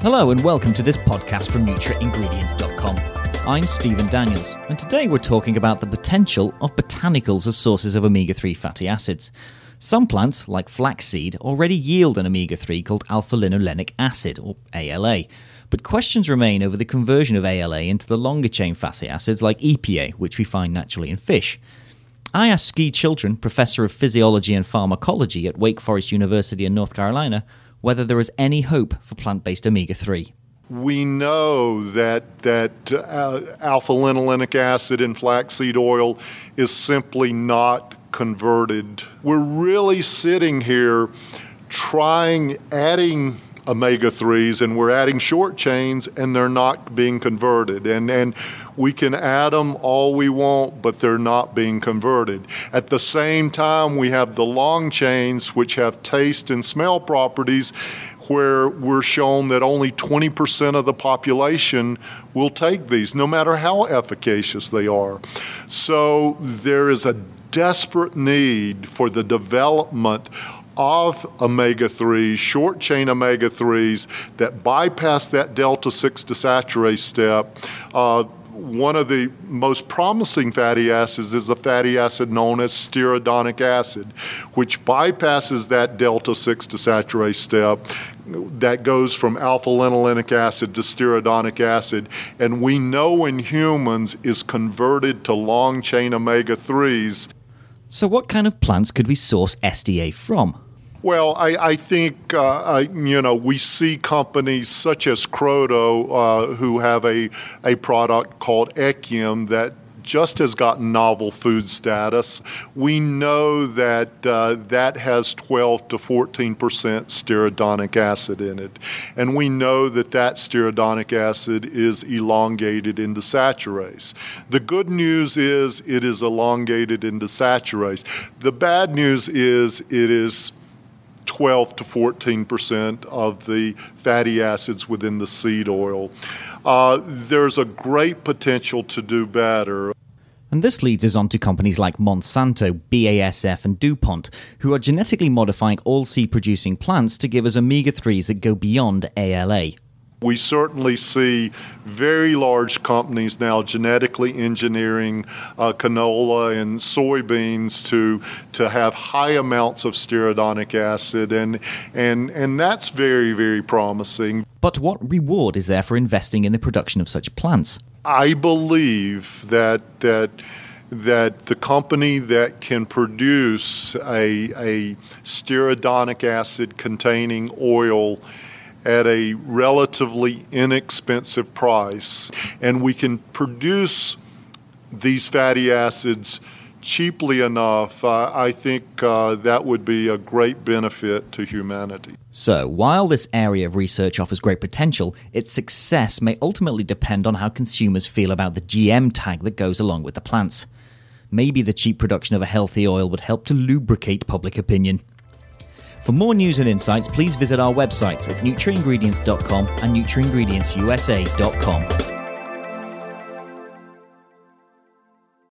Hello and welcome to this podcast from NutriIngredients.com. I'm Stephen Daniels, and today we're talking about the potential of botanicals as sources of omega 3 fatty acids. Some plants, like flaxseed, already yield an omega 3 called alpha linolenic acid, or ALA, but questions remain over the conversion of ALA into the longer chain fatty acids like EPA, which we find naturally in fish. I asked Guy Chilton, professor of physiology and pharmacology at Wake Forest University in North Carolina, whether there is any hope for plant based omega 3. We know that that uh, alpha linolenic acid in flaxseed oil is simply not converted. We're really sitting here trying adding omega 3s and we're adding short chains and they're not being converted. And, and we can add them all we want, but they're not being converted. At the same time, we have the long chains, which have taste and smell properties, where we're shown that only 20% of the population will take these, no matter how efficacious they are. So there is a desperate need for the development of omega 3s, short chain omega 3s that bypass that delta 6 desaturase step. Uh, one of the most promising fatty acids is a fatty acid known as stearidonic acid, which bypasses that delta 6 desaturase step that goes from alpha linolenic acid to stearidonic acid, and we know in humans is converted to long chain omega 3s. So, what kind of plants could we source SDA from? Well, I, I think uh, I, you know we see companies such as Croda uh, who have a a product called Echium that just has gotten novel food status. We know that uh, that has 12 to 14 percent stearidonic acid in it, and we know that that stearidonic acid is elongated into saturase. The good news is it is elongated into saturase. The bad news is it is 12 to 14 percent of the fatty acids within the seed oil. Uh, there's a great potential to do better. And this leads us on to companies like Monsanto, BASF, and DuPont, who are genetically modifying all seed producing plants to give us omega 3s that go beyond ALA. We certainly see very large companies now genetically engineering uh, canola and soybeans to to have high amounts of stearidonic acid, and and and that's very very promising. But what reward is there for investing in the production of such plants? I believe that that that the company that can produce a, a stearidonic acid containing oil at a relatively inexpensive price, and we can produce these fatty acids cheaply enough, uh, I think uh, that would be a great benefit to humanity. So, while this area of research offers great potential, its success may ultimately depend on how consumers feel about the GM tag that goes along with the plants. Maybe the cheap production of a healthy oil would help to lubricate public opinion. For more news and insights, please visit our websites at nutriingredients.com and nutriingredientsusa.com.